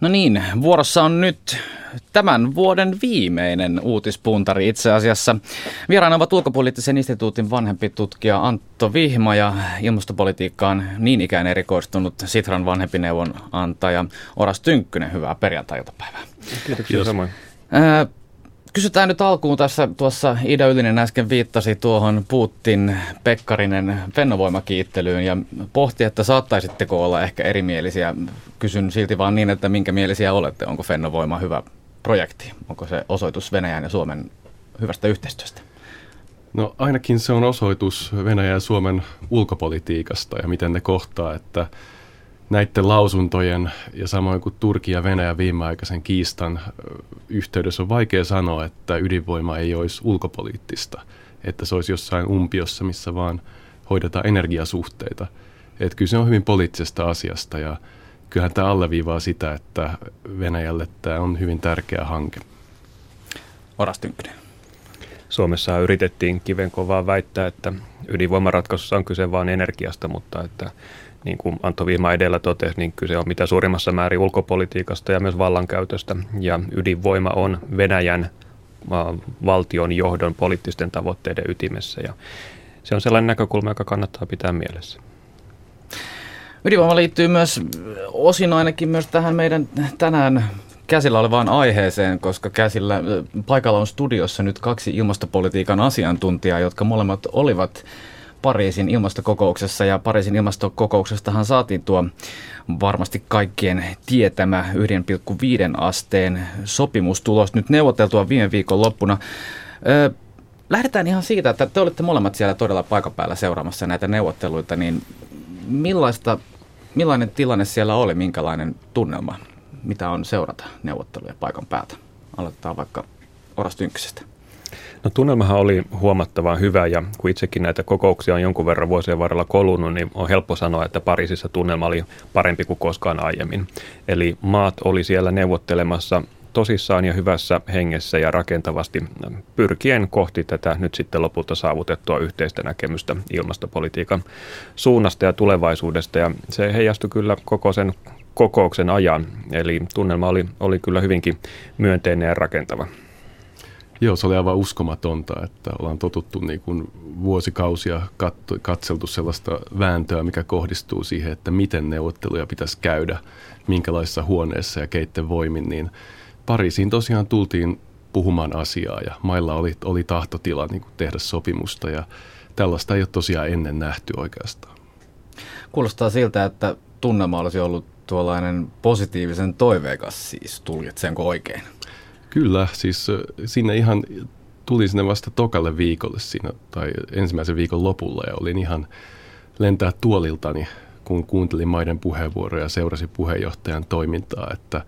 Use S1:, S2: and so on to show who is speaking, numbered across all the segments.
S1: No niin, vuorossa on nyt tämän vuoden viimeinen uutispuntari itse asiassa. Vieraana ovat ulkopoliittisen instituutin vanhempi tutkija Antto Vihma ja ilmastopolitiikkaan niin ikään erikoistunut Sitran vanhempi neuvonantaja Oras Tynkkynen. Hyvää perjantai-iltapäivää.
S2: Kiitoksia samoin.
S1: Kysytään nyt alkuun tässä, tuossa Ida Ylinen äsken viittasi tuohon Putin Pekkarinen fennovoimakiittelyyn ja pohti, että saattaisitteko olla ehkä erimielisiä. Kysyn silti vaan niin, että minkä mielisiä olette. Onko fennovoima hyvä projekti? Onko se osoitus Venäjän ja Suomen hyvästä yhteistyöstä?
S2: No ainakin se on osoitus Venäjän ja Suomen ulkopolitiikasta ja miten ne kohtaa, että näiden lausuntojen ja samoin kuin Turki ja Venäjä viimeaikaisen kiistan yhteydessä on vaikea sanoa, että ydinvoima ei olisi ulkopoliittista, että se olisi jossain umpiossa, missä vaan hoidetaan energiasuhteita. Että kyllä se on hyvin poliittisesta asiasta ja kyllähän tämä alleviivaa sitä, että Venäjälle tämä on hyvin tärkeä hanke.
S1: Oras Tynkkynen.
S3: Suomessa yritettiin kivenkovaa väittää, että ydinvoimaratkaisussa on kyse vain energiasta, mutta että niin kuin Antto Viima edellä totesi, niin kyse on mitä suurimmassa määrin ulkopolitiikasta ja myös vallankäytöstä. Ja ydinvoima on Venäjän valtion johdon poliittisten tavoitteiden ytimessä. Ja se on sellainen näkökulma, joka kannattaa pitää mielessä.
S1: Ydinvoima liittyy myös osin ainakin myös tähän meidän tänään käsillä olevaan aiheeseen, koska käsillä paikalla on studiossa nyt kaksi ilmastopolitiikan asiantuntijaa, jotka molemmat olivat Pariisin ilmastokokouksessa ja Pariisin ilmastokokouksestahan saatiin tuo varmasti kaikkien tietämä 1,5 asteen sopimustulos nyt neuvoteltua viime viikon loppuna. Ö, lähdetään ihan siitä, että te olette molemmat siellä todella paikan päällä seuraamassa näitä neuvotteluita, niin millaista, millainen tilanne siellä oli, minkälainen tunnelma, mitä on seurata neuvotteluja paikan päältä? Aloitetaan vaikka Oras Tynkkisestä.
S3: No tunnelmahan oli huomattavan hyvä ja kun itsekin näitä kokouksia on jonkun verran vuosien varrella kolunut, niin on helppo sanoa, että Pariisissa tunnelma oli parempi kuin koskaan aiemmin. Eli maat oli siellä neuvottelemassa tosissaan ja hyvässä hengessä ja rakentavasti pyrkien kohti tätä nyt sitten lopulta saavutettua yhteistä näkemystä ilmastopolitiikan suunnasta ja tulevaisuudesta. Ja se heijastui kyllä koko sen kokouksen ajan, eli tunnelma oli, oli kyllä hyvinkin myönteinen ja rakentava.
S2: Joo, se oli aivan uskomatonta, että ollaan totuttu niin kuin vuosikausia katso, katseltu sellaista vääntöä, mikä kohdistuu siihen, että miten neuvotteluja pitäisi käydä, minkälaisessa huoneessa ja keitten voimin, niin Pariisiin tosiaan tultiin puhumaan asiaa ja mailla oli, oli tahtotila niin kuin tehdä sopimusta ja tällaista ei ole tosiaan ennen nähty oikeastaan.
S1: Kuulostaa siltä, että tunnelma olisi ollut tuollainen positiivisen toiveikas siis, tulkitsenko oikein?
S2: Kyllä, siis sinne ihan tuli sinne vasta tokalle viikolle siinä, tai ensimmäisen viikon lopulla ja olin ihan lentää tuoliltani, kun kuuntelin maiden puheenvuoroja ja seurasi puheenjohtajan toimintaa, että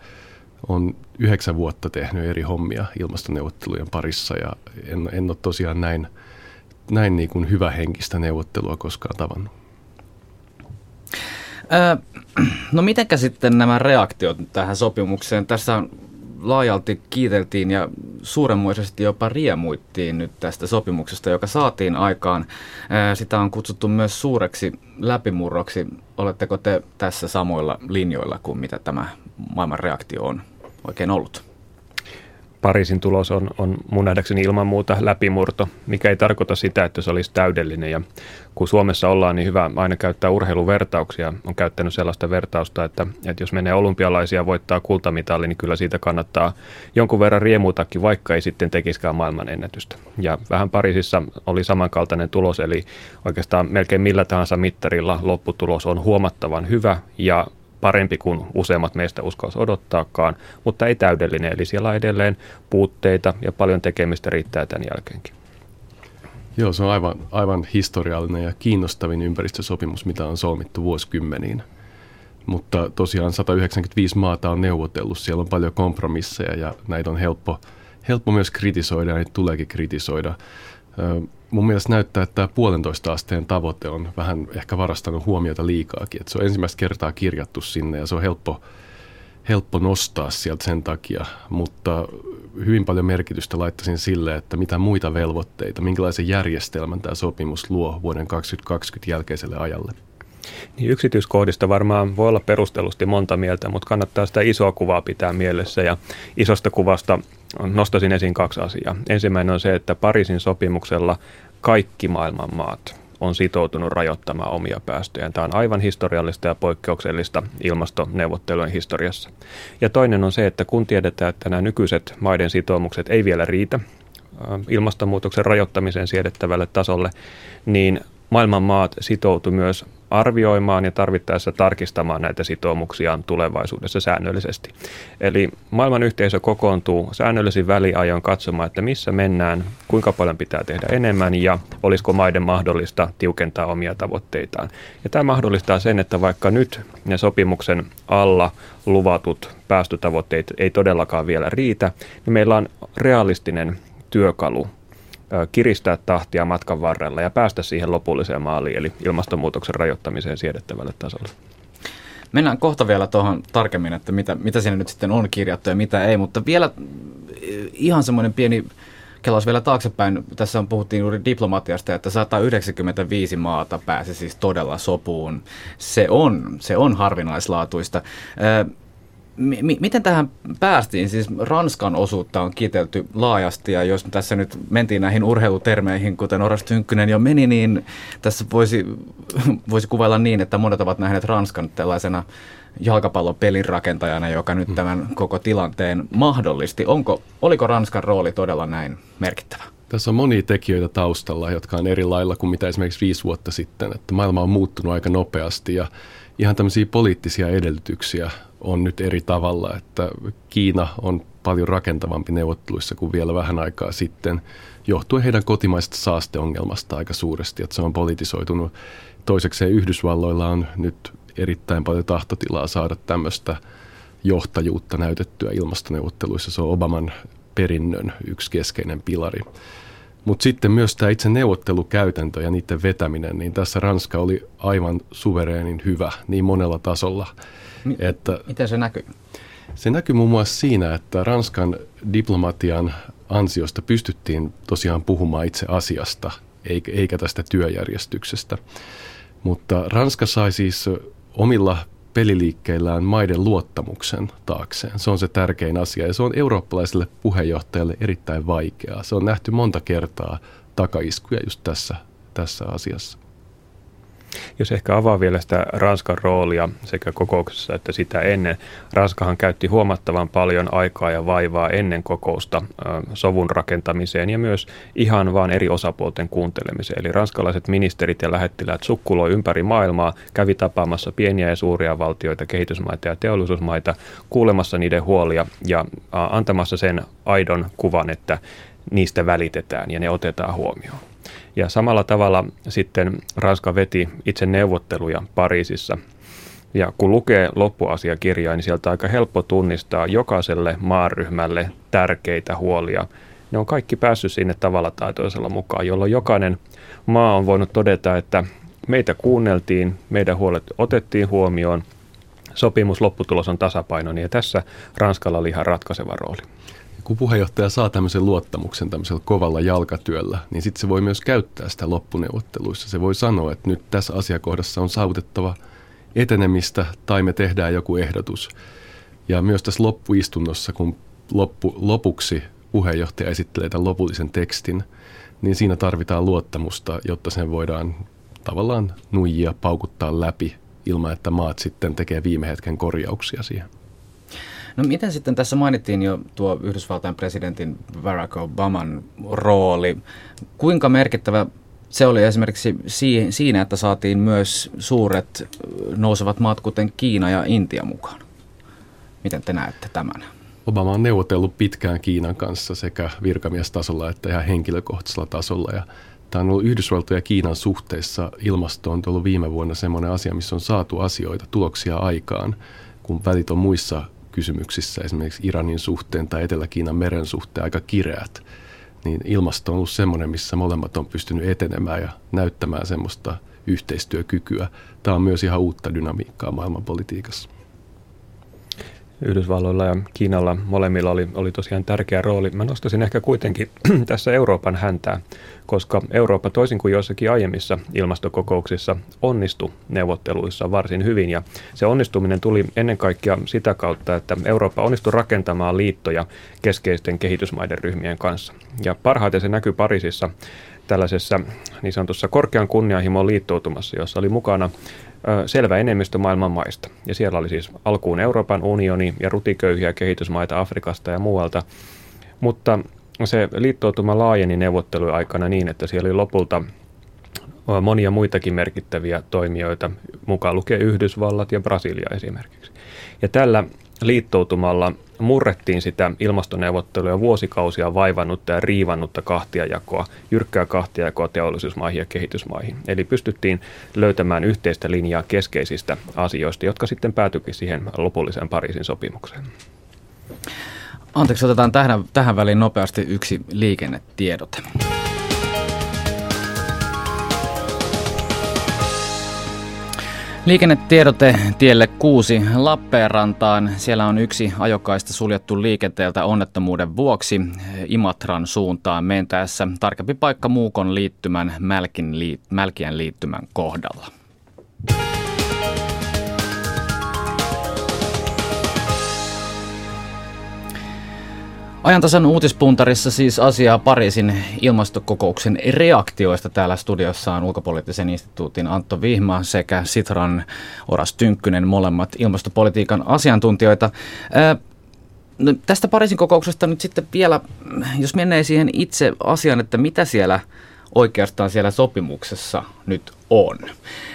S2: on yhdeksän vuotta tehnyt eri hommia ilmastoneuvottelujen parissa ja en, en ole tosiaan näin, näin niin kuin hyvä henkistä neuvottelua koskaan tavannut.
S1: Öö, no mitenkä sitten nämä reaktiot tähän sopimukseen? Tässä on laajalti kiiteltiin ja suuremmoisesti jopa riemuittiin nyt tästä sopimuksesta, joka saatiin aikaan. Sitä on kutsuttu myös suureksi läpimurroksi. Oletteko te tässä samoilla linjoilla kuin mitä tämä maailman reaktio on oikein ollut?
S3: Pariisin tulos on, on mun nähdäkseni ilman muuta läpimurto, mikä ei tarkoita sitä, että se olisi täydellinen. Ja kun Suomessa ollaan, niin hyvä aina käyttää urheiluvertauksia. On käyttänyt sellaista vertausta, että, että jos menee olympialaisia voittaa kultamitali, niin kyllä siitä kannattaa jonkun verran riemutakin, vaikka ei sitten tekiskään maailmanennätystä. Ja vähän Pariisissa oli samankaltainen tulos, eli oikeastaan melkein millä tahansa mittarilla lopputulos on huomattavan hyvä ja parempi kuin useimmat meistä uskaus odottaakaan, mutta ei täydellinen. Eli siellä on edelleen puutteita ja paljon tekemistä riittää tämän jälkeenkin.
S2: Joo, se on aivan, aivan historiallinen ja kiinnostavin ympäristösopimus, mitä on solmittu vuosikymmeniin. Mutta tosiaan 195 maata on neuvotellut, siellä on paljon kompromisseja ja näitä on helppo, helppo myös kritisoida ja niitä tuleekin kritisoida mun mielestä näyttää, että tämä puolentoista asteen tavoite on vähän ehkä varastanut huomiota liikaakin. Että se on ensimmäistä kertaa kirjattu sinne ja se on helppo, helppo nostaa sieltä sen takia, mutta hyvin paljon merkitystä laittaisin sille, että mitä muita velvoitteita, minkälaisen järjestelmän tämä sopimus luo vuoden 2020 jälkeiselle ajalle.
S3: Niin yksityiskohdista varmaan voi olla perustellusti monta mieltä, mutta kannattaa sitä isoa kuvaa pitää mielessä. Ja isosta kuvasta nostaisin esiin kaksi asiaa. Ensimmäinen on se, että Pariisin sopimuksella kaikki maailman maat on sitoutunut rajoittamaan omia päästöjään. Tämä on aivan historiallista ja poikkeuksellista ilmastoneuvottelujen historiassa. Ja toinen on se, että kun tiedetään, että nämä nykyiset maiden sitoumukset ei vielä riitä ilmastonmuutoksen rajoittamiseen siedettävälle tasolle, niin maailman maat sitoutu myös arvioimaan ja tarvittaessa tarkistamaan näitä sitoumuksiaan tulevaisuudessa säännöllisesti. Eli maailman yhteisö kokoontuu säännöllisin väliajoin katsomaan, että missä mennään, kuinka paljon pitää tehdä enemmän ja olisiko maiden mahdollista tiukentaa omia tavoitteitaan. Ja tämä mahdollistaa sen, että vaikka nyt ne sopimuksen alla luvatut päästötavoitteet ei todellakaan vielä riitä, niin meillä on realistinen työkalu kiristää tahtia matkan varrella ja päästä siihen lopulliseen maaliin, eli ilmastonmuutoksen rajoittamiseen siedettävälle tasolle.
S1: Mennään kohta vielä tuohon tarkemmin, että mitä, mitä siinä nyt sitten on kirjattu ja mitä ei, mutta vielä ihan semmoinen pieni kelaus vielä taaksepäin. Tässä on puhuttiin juuri diplomatiasta, että 195 maata pääsi siis todella sopuun. Se on, se on harvinaislaatuista. M- miten tähän päästiin? Siis Ranskan osuutta on kitelty laajasti ja jos tässä nyt mentiin näihin urheilutermeihin, kuten Oras Tynkkynen jo meni, niin tässä voisi, voisi kuvailla niin, että monet ovat nähneet Ranskan tällaisena jalkapallopelin rakentajana, joka nyt tämän koko tilanteen mahdollisti. Onko, oliko Ranskan rooli todella näin merkittävä?
S2: Tässä on monia tekijöitä taustalla, jotka on eri lailla kuin mitä esimerkiksi viisi vuotta sitten. Että maailma on muuttunut aika nopeasti ja ihan tämmöisiä poliittisia edellytyksiä on nyt eri tavalla, että Kiina on paljon rakentavampi neuvotteluissa kuin vielä vähän aikaa sitten, johtuen heidän kotimaisesta saasteongelmasta aika suuresti, että se on politisoitunut. Toisekseen Yhdysvalloilla on nyt erittäin paljon tahtotilaa saada tämmöistä johtajuutta näytettyä ilmastoneuvotteluissa. Se on Obaman perinnön yksi keskeinen pilari. Mutta sitten myös tämä itse neuvottelukäytäntö ja niiden vetäminen, niin tässä Ranska oli aivan suvereenin hyvä niin monella tasolla.
S1: M- että miten se näkyy?
S2: Se näkyy muun muassa siinä, että Ranskan diplomatian ansiosta pystyttiin tosiaan puhumaan itse asiasta, eikä tästä työjärjestyksestä. Mutta Ranska sai siis omilla peliliikkeillään maiden luottamuksen taakseen. Se on se tärkein asia ja se on eurooppalaiselle puheenjohtajalle erittäin vaikeaa. Se on nähty monta kertaa takaiskuja just tässä, tässä asiassa.
S3: Jos ehkä avaa vielä sitä Ranskan roolia sekä kokouksessa että sitä ennen. Ranskahan käytti huomattavan paljon aikaa ja vaivaa ennen kokousta sovun rakentamiseen ja myös ihan vaan eri osapuolten kuuntelemiseen. Eli ranskalaiset ministerit ja lähettiläät sukkuloi ympäri maailmaa, kävi tapaamassa pieniä ja suuria valtioita, kehitysmaita ja teollisuusmaita, kuulemassa niiden huolia ja antamassa sen aidon kuvan, että niistä välitetään ja ne otetaan huomioon. Ja samalla tavalla sitten Ranska veti itse neuvotteluja Pariisissa. Ja kun lukee loppuasiakirjaa, niin sieltä on aika helppo tunnistaa jokaiselle maaryhmälle tärkeitä huolia. Ne on kaikki päässyt sinne tavalla tai toisella mukaan, jolloin jokainen maa on voinut todeta, että meitä kuunneltiin, meidän huolet otettiin huomioon, sopimus lopputulos on tasapainoinen ja tässä Ranskalla oli ihan ratkaiseva rooli
S2: kun puheenjohtaja saa tämmöisen luottamuksen tämmöisellä kovalla jalkatyöllä, niin sitten se voi myös käyttää sitä loppuneuvotteluissa. Se voi sanoa, että nyt tässä asiakohdassa on saavutettava etenemistä tai me tehdään joku ehdotus. Ja myös tässä loppuistunnossa, kun loppu, lopuksi puheenjohtaja esittelee tämän lopullisen tekstin, niin siinä tarvitaan luottamusta, jotta sen voidaan tavallaan nuijia, paukuttaa läpi ilman, että maat sitten tekee viime hetken korjauksia siihen.
S1: No miten sitten tässä mainittiin jo tuo Yhdysvaltain presidentin Barack Obaman rooli. Kuinka merkittävä se oli esimerkiksi siinä, että saatiin myös suuret nousevat maat, kuten Kiina ja Intia mukaan? Miten te näette tämän?
S2: Obama on neuvotellut pitkään Kiinan kanssa sekä virkamiestasolla että ihan henkilökohtaisella tasolla. Ja tämä on ollut Yhdysvaltojen ja Kiinan suhteissa ilmasto on ollut viime vuonna semmoinen asia, missä on saatu asioita, tuloksia aikaan, kun välit on muissa kysymyksissä, esimerkiksi Iranin suhteen tai Etelä-Kiinan meren suhteen aika kireät, niin ilmasto on ollut semmoinen, missä molemmat on pystynyt etenemään ja näyttämään semmoista yhteistyökykyä. Tämä on myös ihan uutta dynamiikkaa maailmanpolitiikassa.
S3: Yhdysvalloilla ja Kiinalla molemmilla oli, oli tosiaan tärkeä rooli. Mä nostaisin ehkä kuitenkin tässä Euroopan häntää, koska Eurooppa toisin kuin joissakin aiemmissa ilmastokokouksissa onnistui neuvotteluissa varsin hyvin. Ja se onnistuminen tuli ennen kaikkea sitä kautta, että Eurooppa onnistui rakentamaan liittoja keskeisten kehitysmaiden ryhmien kanssa. Ja parhaiten se näkyy Pariisissa tällaisessa niin sanotussa korkean kunnianhimon liittoutumassa, jossa oli mukana selvä enemmistö maailman maista. Ja siellä oli siis alkuun Euroopan unioni ja rutiköyhiä kehitysmaita Afrikasta ja muualta. Mutta se liittoutuma laajeni neuvottelujen aikana niin, että siellä oli lopulta monia muitakin merkittäviä toimijoita, mukaan lukee Yhdysvallat ja Brasilia esimerkiksi. Ja tällä liittoutumalla murrettiin sitä ilmastoneuvotteluja vuosikausia vaivannutta ja riivannutta kahtiajakoa, jyrkkää kahtiajakoa teollisuusmaihin ja kehitysmaihin. Eli pystyttiin löytämään yhteistä linjaa keskeisistä asioista, jotka sitten päätyikin siihen lopulliseen Pariisin sopimukseen.
S1: Anteeksi, otetaan tähän, tähän väliin nopeasti yksi liikennetiedote. Liikennetiedote tielle 6 Lappeenrantaan. Siellä on yksi ajokaista suljettu liikenteeltä onnettomuuden vuoksi Imatran suuntaan mentäessä. Tarkempi paikka Muukon liittymän Mälkin, Mälkien liittymän kohdalla. Ajantasan uutispuntarissa siis asiaa Pariisin ilmastokokouksen reaktioista. Täällä studiossa on ulkopoliittisen instituutin Antto Vihma sekä Sitran Oras Tynkkynen, molemmat ilmastopolitiikan asiantuntijoita. Ää, no, tästä Pariisin kokouksesta nyt sitten vielä, jos menee siihen itse asiaan, että mitä siellä oikeastaan siellä sopimuksessa nyt on.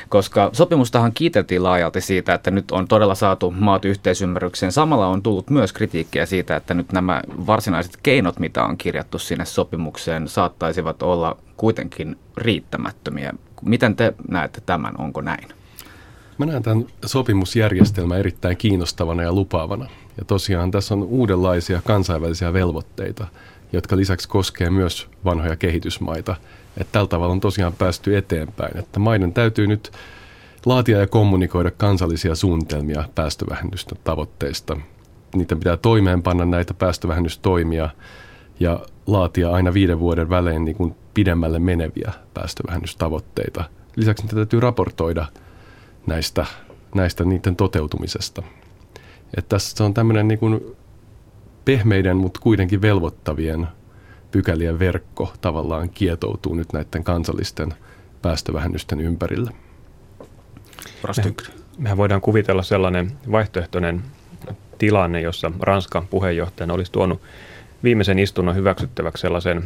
S1: Koska sopimustahan kiiteltiin laajalti siitä, että nyt on todella saatu maat yhteisymmärrykseen. Samalla on tullut myös kritiikkiä siitä, että nyt nämä varsinaiset keinot, mitä on kirjattu sinne sopimukseen, saattaisivat olla kuitenkin riittämättömiä. Miten te näette tämän, onko näin?
S2: Mä näen tämän sopimusjärjestelmän erittäin kiinnostavana ja lupaavana. Ja tosiaan tässä on uudenlaisia kansainvälisiä velvoitteita, jotka lisäksi koskee myös vanhoja kehitysmaita – että tällä tavalla on tosiaan päästy eteenpäin. Että maiden täytyy nyt laatia ja kommunikoida kansallisia suunnitelmia päästövähennysten tavoitteista. Niitä pitää toimeenpanna näitä päästövähennystoimia ja laatia aina viiden vuoden välein niin kuin pidemmälle meneviä päästövähennystavoitteita. Lisäksi niitä täytyy raportoida näistä, näistä niiden toteutumisesta. Että tässä on tämmöinen niin kuin pehmeiden, mutta kuitenkin velvoittavien pykälien verkko tavallaan kietoutuu nyt näiden kansallisten päästövähennysten ympärillä.
S3: Me, mehän voidaan kuvitella sellainen vaihtoehtoinen tilanne, jossa Ranska puheenjohtajana olisi tuonut viimeisen istunnon hyväksyttäväksi sellaisen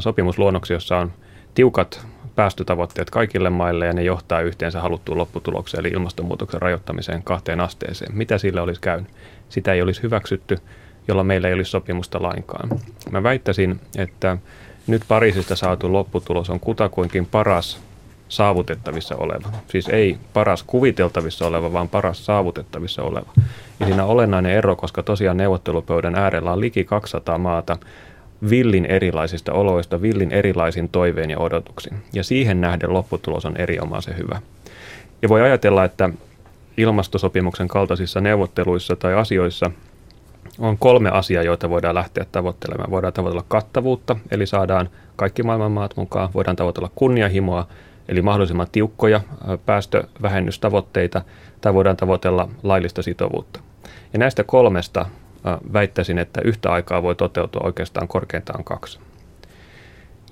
S3: sopimusluonnoksen, jossa on tiukat päästötavoitteet kaikille maille ja ne johtaa yhteensä haluttuun lopputulokseen, eli ilmastonmuutoksen rajoittamiseen kahteen asteeseen. Mitä sille olisi käynyt? Sitä ei olisi hyväksytty jolla meillä ei olisi sopimusta lainkaan. Mä väittäisin, että nyt Pariisista saatu lopputulos on kutakuinkin paras saavutettavissa oleva. Siis ei paras kuviteltavissa oleva, vaan paras saavutettavissa oleva. Ja siinä on olennainen ero, koska tosiaan neuvottelupöydän äärellä on liki 200 maata villin erilaisista oloista, villin erilaisin toiveen ja odotuksin. Ja siihen nähden lopputulos on erinomaisen hyvä. Ja voi ajatella, että ilmastosopimuksen kaltaisissa neuvotteluissa tai asioissa – on kolme asiaa, joita voidaan lähteä tavoittelemaan. Voidaan tavoitella kattavuutta, eli saadaan kaikki maailman maat mukaan. Voidaan tavoitella kunnianhimoa, eli mahdollisimman tiukkoja päästövähennystavoitteita, tai voidaan tavoitella laillista sitovuutta. Ja näistä kolmesta väittäisin, että yhtä aikaa voi toteutua oikeastaan korkeintaan kaksi.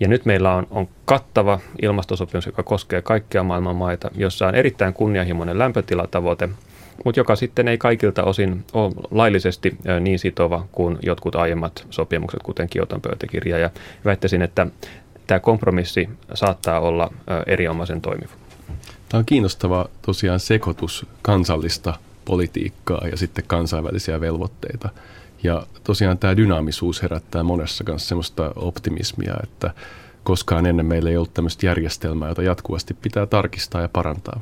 S3: Ja nyt meillä on, on kattava ilmastosopimus, joka koskee kaikkia maailman maita, jossa on erittäin kunnianhimoinen lämpötilatavoite – mutta joka sitten ei kaikilta osin ole laillisesti niin sitova kuin jotkut aiemmat sopimukset, kuten Kioton pöytäkirja. Ja väittäisin, että tämä kompromissi saattaa olla erinomaisen toimiva.
S2: Tämä on kiinnostava tosiaan sekoitus kansallista politiikkaa ja sitten kansainvälisiä velvoitteita. Ja tosiaan tämä dynaamisuus herättää monessa kanssa semmoista optimismia, että koskaan ennen meillä ei ollut tämmöistä järjestelmää, jota jatkuvasti pitää tarkistaa ja parantaa.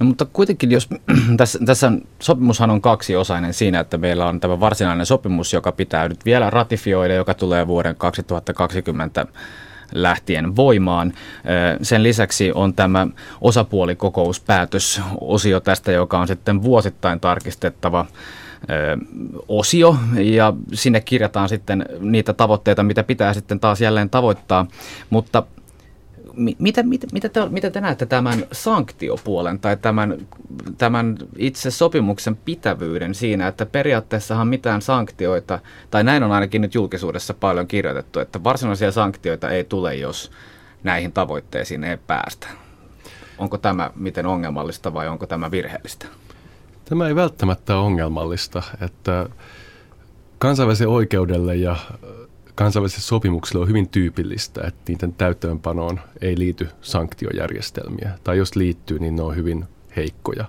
S1: No, mutta kuitenkin, jos tässä, tässä sopimushan on kaksiosainen siinä, että meillä on tämä varsinainen sopimus, joka pitää nyt vielä ratifioida, joka tulee vuoden 2020 lähtien voimaan. Sen lisäksi on tämä osapuolikokouspäätösosio tästä, joka on sitten vuosittain tarkistettava osio ja sinne kirjataan sitten niitä tavoitteita, mitä pitää sitten taas jälleen tavoittaa, mutta mitä, mitä, mitä, te, mitä te näette tämän sanktiopuolen tai tämän, tämän itse sopimuksen pitävyyden siinä, että periaatteessahan mitään sanktioita, tai näin on ainakin nyt julkisuudessa paljon kirjoitettu, että varsinaisia sanktioita ei tule, jos näihin tavoitteisiin ei päästä. Onko tämä miten ongelmallista vai onko tämä virheellistä?
S2: Tämä ei välttämättä ole ongelmallista, että kansainvälisen oikeudelle ja kansainvälisille sopimuksille on hyvin tyypillistä, että niiden täyttöönpanoon ei liity sanktiojärjestelmiä. Tai jos liittyy, niin ne on hyvin heikkoja.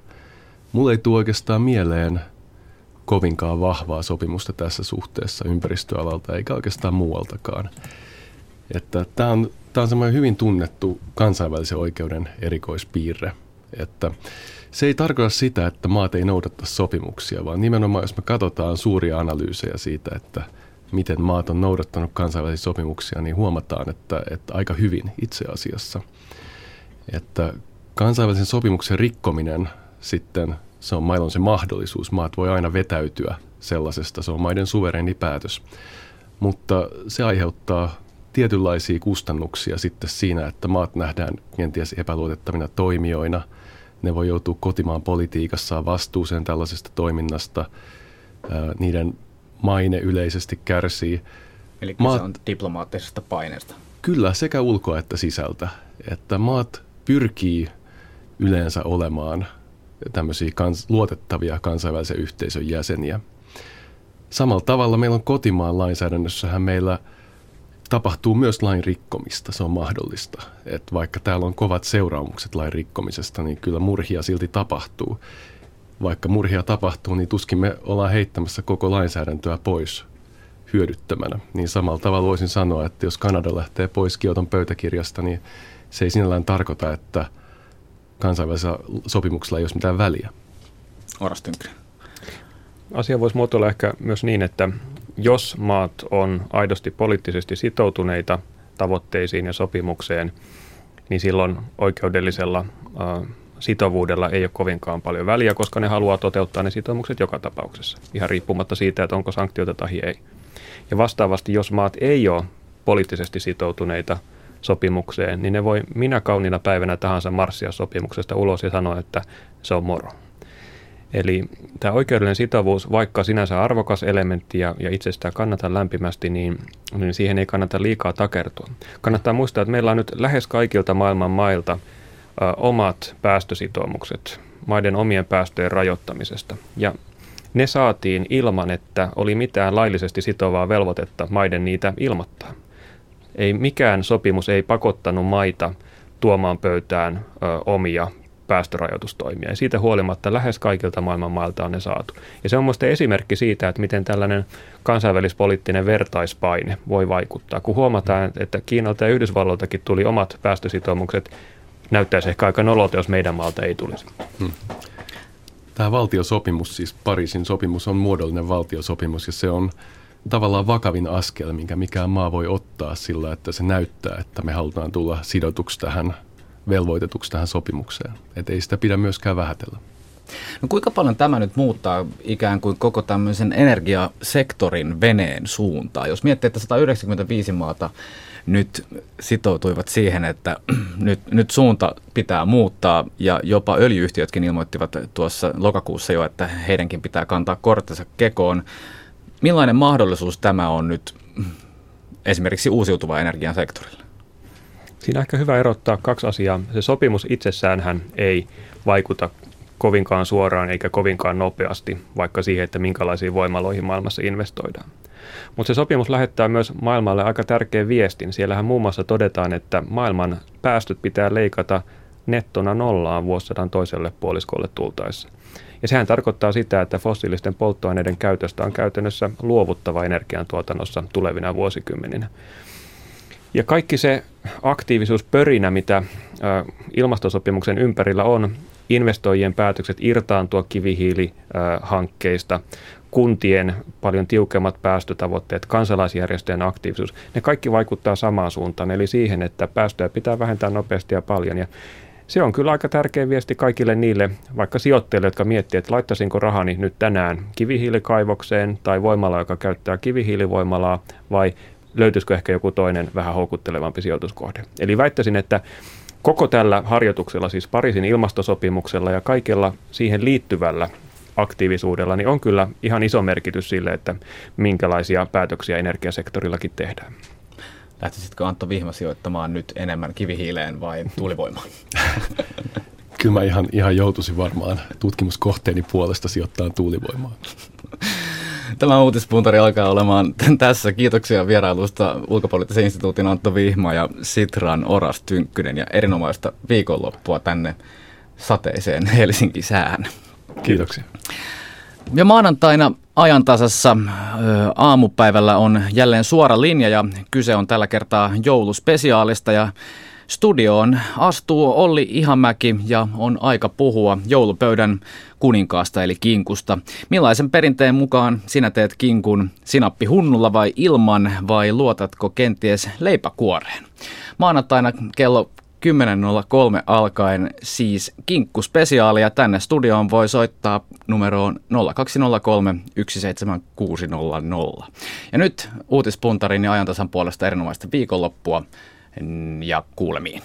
S2: Mulle ei tule oikeastaan mieleen kovinkaan vahvaa sopimusta tässä suhteessa ympäristöalalta eikä oikeastaan muualtakaan. Että tämä on, tämä on semmoinen hyvin tunnettu kansainvälisen oikeuden erikoispiirre, että se ei tarkoita sitä, että maat ei noudatta sopimuksia, vaan nimenomaan jos me katsotaan suuria analyysejä siitä, että – miten maat on noudattanut kansainvälisiä sopimuksia, niin huomataan, että, että aika hyvin itse asiassa. Että kansainvälisen sopimuksen rikkominen sitten, se on mailla se mahdollisuus. Maat voi aina vetäytyä sellaisesta, se on maiden suvereeni päätös. Mutta se aiheuttaa tietynlaisia kustannuksia sitten siinä, että maat nähdään kenties epäluotettavina toimijoina. Ne voi joutua kotimaan politiikassaan vastuuseen tällaisesta toiminnasta. Niiden maine yleisesti kärsii.
S1: Eli maat, on diplomaattisesta paineesta.
S2: Kyllä, sekä ulkoa että sisältä. Että maat pyrkii yleensä olemaan tämmöisiä kans, luotettavia kansainvälisen yhteisön jäseniä. Samalla tavalla meillä on kotimaan lainsäädännössähän meillä tapahtuu myös lain rikkomista, se on mahdollista. että vaikka täällä on kovat seuraamukset lain rikkomisesta, niin kyllä murhia silti tapahtuu vaikka murhia tapahtuu, niin tuskin me ollaan heittämässä koko lainsäädäntöä pois hyödyttämänä. Niin samalla tavalla voisin sanoa, että jos Kanada lähtee pois Kioton pöytäkirjasta, niin se ei sinällään tarkoita, että kansainvälisellä sopimuksella ei ole mitään väliä.
S1: Oras
S3: Asia voisi muotoilla ehkä myös niin, että jos maat on aidosti poliittisesti sitoutuneita tavoitteisiin ja sopimukseen, niin silloin oikeudellisella sitovuudella ei ole kovinkaan paljon väliä, koska ne haluaa toteuttaa ne sitoumukset joka tapauksessa, ihan riippumatta siitä, että onko sanktioita tai ei. Ja vastaavasti, jos maat ei ole poliittisesti sitoutuneita sopimukseen, niin ne voi minä kauniina päivänä tahansa marssia sopimuksesta ulos ja sanoa, että se on moro. Eli tämä oikeudellinen sitovuus, vaikka sinänsä arvokas elementti ja, ja itse sitä kannatan lämpimästi, niin, niin siihen ei kannata liikaa takertua. Kannattaa muistaa, että meillä on nyt lähes kaikilta maailman mailta – omat päästösitoumukset maiden omien päästöjen rajoittamisesta. Ja ne saatiin ilman, että oli mitään laillisesti sitovaa velvoitetta maiden niitä ilmoittaa. Ei mikään sopimus ei pakottanut maita tuomaan pöytään ö, omia päästörajoitustoimia. Ja siitä huolimatta lähes kaikilta maailman mailta on ne saatu. Ja se on minusta esimerkki siitä, että miten tällainen kansainvälispoliittinen vertaispaine voi vaikuttaa. Kun huomataan, että Kiinalta ja Yhdysvalloiltakin tuli omat päästösitoumukset näyttäisi ehkä aika nololta, jos meidän maalta ei tulisi. Hmm.
S2: Tämä valtiosopimus, siis Pariisin sopimus, on muodollinen valtiosopimus ja se on tavallaan vakavin askel, minkä mikään maa voi ottaa sillä, että se näyttää, että me halutaan tulla sidotuksi tähän, velvoitetuksi tähän sopimukseen. Että ei sitä pidä myöskään vähätellä.
S1: No kuinka paljon tämä nyt muuttaa ikään kuin koko tämmöisen energiasektorin veneen suuntaa? Jos miettii, että 195 maata nyt sitoutuivat siihen, että nyt, nyt suunta pitää muuttaa ja jopa öljyyhtiötkin ilmoittivat tuossa lokakuussa jo, että heidänkin pitää kantaa korttensa kekoon. Millainen mahdollisuus tämä on nyt esimerkiksi uusiutuvan energian sektorilla?
S3: Siinä on ehkä hyvä erottaa kaksi asiaa. Se sopimus itsessään ei vaikuta kovinkaan suoraan eikä kovinkaan nopeasti, vaikka siihen, että minkälaisiin voimaloihin maailmassa investoidaan. Mutta se sopimus lähettää myös maailmalle aika tärkeän viestin. Siellähän muun muassa todetaan, että maailman päästöt pitää leikata nettona nollaan vuosisadan toiselle puoliskolle tultaessa. Ja sehän tarkoittaa sitä, että fossiilisten polttoaineiden käytöstä on käytännössä luovuttava energiantuotannossa tulevina vuosikymmeninä. Ja kaikki se aktiivisuuspörinä, mitä ilmastosopimuksen ympärillä on, investoijien päätökset irtaantua kivihiilihankkeista, kuntien paljon tiukemmat päästötavoitteet, kansalaisjärjestöjen aktiivisuus, ne kaikki vaikuttaa samaan suuntaan, eli siihen, että päästöjä pitää vähentää nopeasti ja paljon. Ja se on kyllä aika tärkeä viesti kaikille niille, vaikka sijoittajille, jotka miettivät, että laittaisinko rahani nyt tänään kivihiilikaivokseen tai voimala, joka käyttää kivihiilivoimalaa, vai löytyisikö ehkä joku toinen vähän houkuttelevampi sijoituskohde. Eli väittäisin, että koko tällä harjoituksella, siis Pariisin ilmastosopimuksella ja kaikella siihen liittyvällä aktiivisuudella, niin on kyllä ihan iso merkitys sille, että minkälaisia päätöksiä energiasektorillakin tehdään.
S1: Lähtisitkö Antto Vihma sijoittamaan nyt enemmän kivihiileen vai tuulivoimaan?
S2: Kyllä mä ihan, ihan joutuisin varmaan tutkimuskohteeni puolesta sijoittaa tuulivoimaan.
S1: Tämä uutispuntari alkaa olemaan tässä. Kiitoksia vierailusta ulkopoliittisen instituutin Antto Vihma ja Sitran Oras Tynkkynen ja erinomaista viikonloppua tänne sateiseen Helsinki-sään.
S2: Kiitoksia.
S1: Ja maanantaina ajantasassa aamupäivällä on jälleen suora linja ja kyse on tällä kertaa jouluspesiaalista ja Studioon astuu Olli Ihamäki ja on aika puhua joulupöydän kuninkaasta eli kinkusta. Millaisen perinteen mukaan sinä teet kinkun sinappi hunnulla vai ilman vai luotatko kenties leipäkuoreen? Maanantaina kello 10.03 alkaen siis kinkkuspesiaali ja tänne studioon voi soittaa numeroon 0203 17600. Ja nyt uutispuntarin ja ajantasan puolesta erinomaista viikonloppua ja kuulemiin.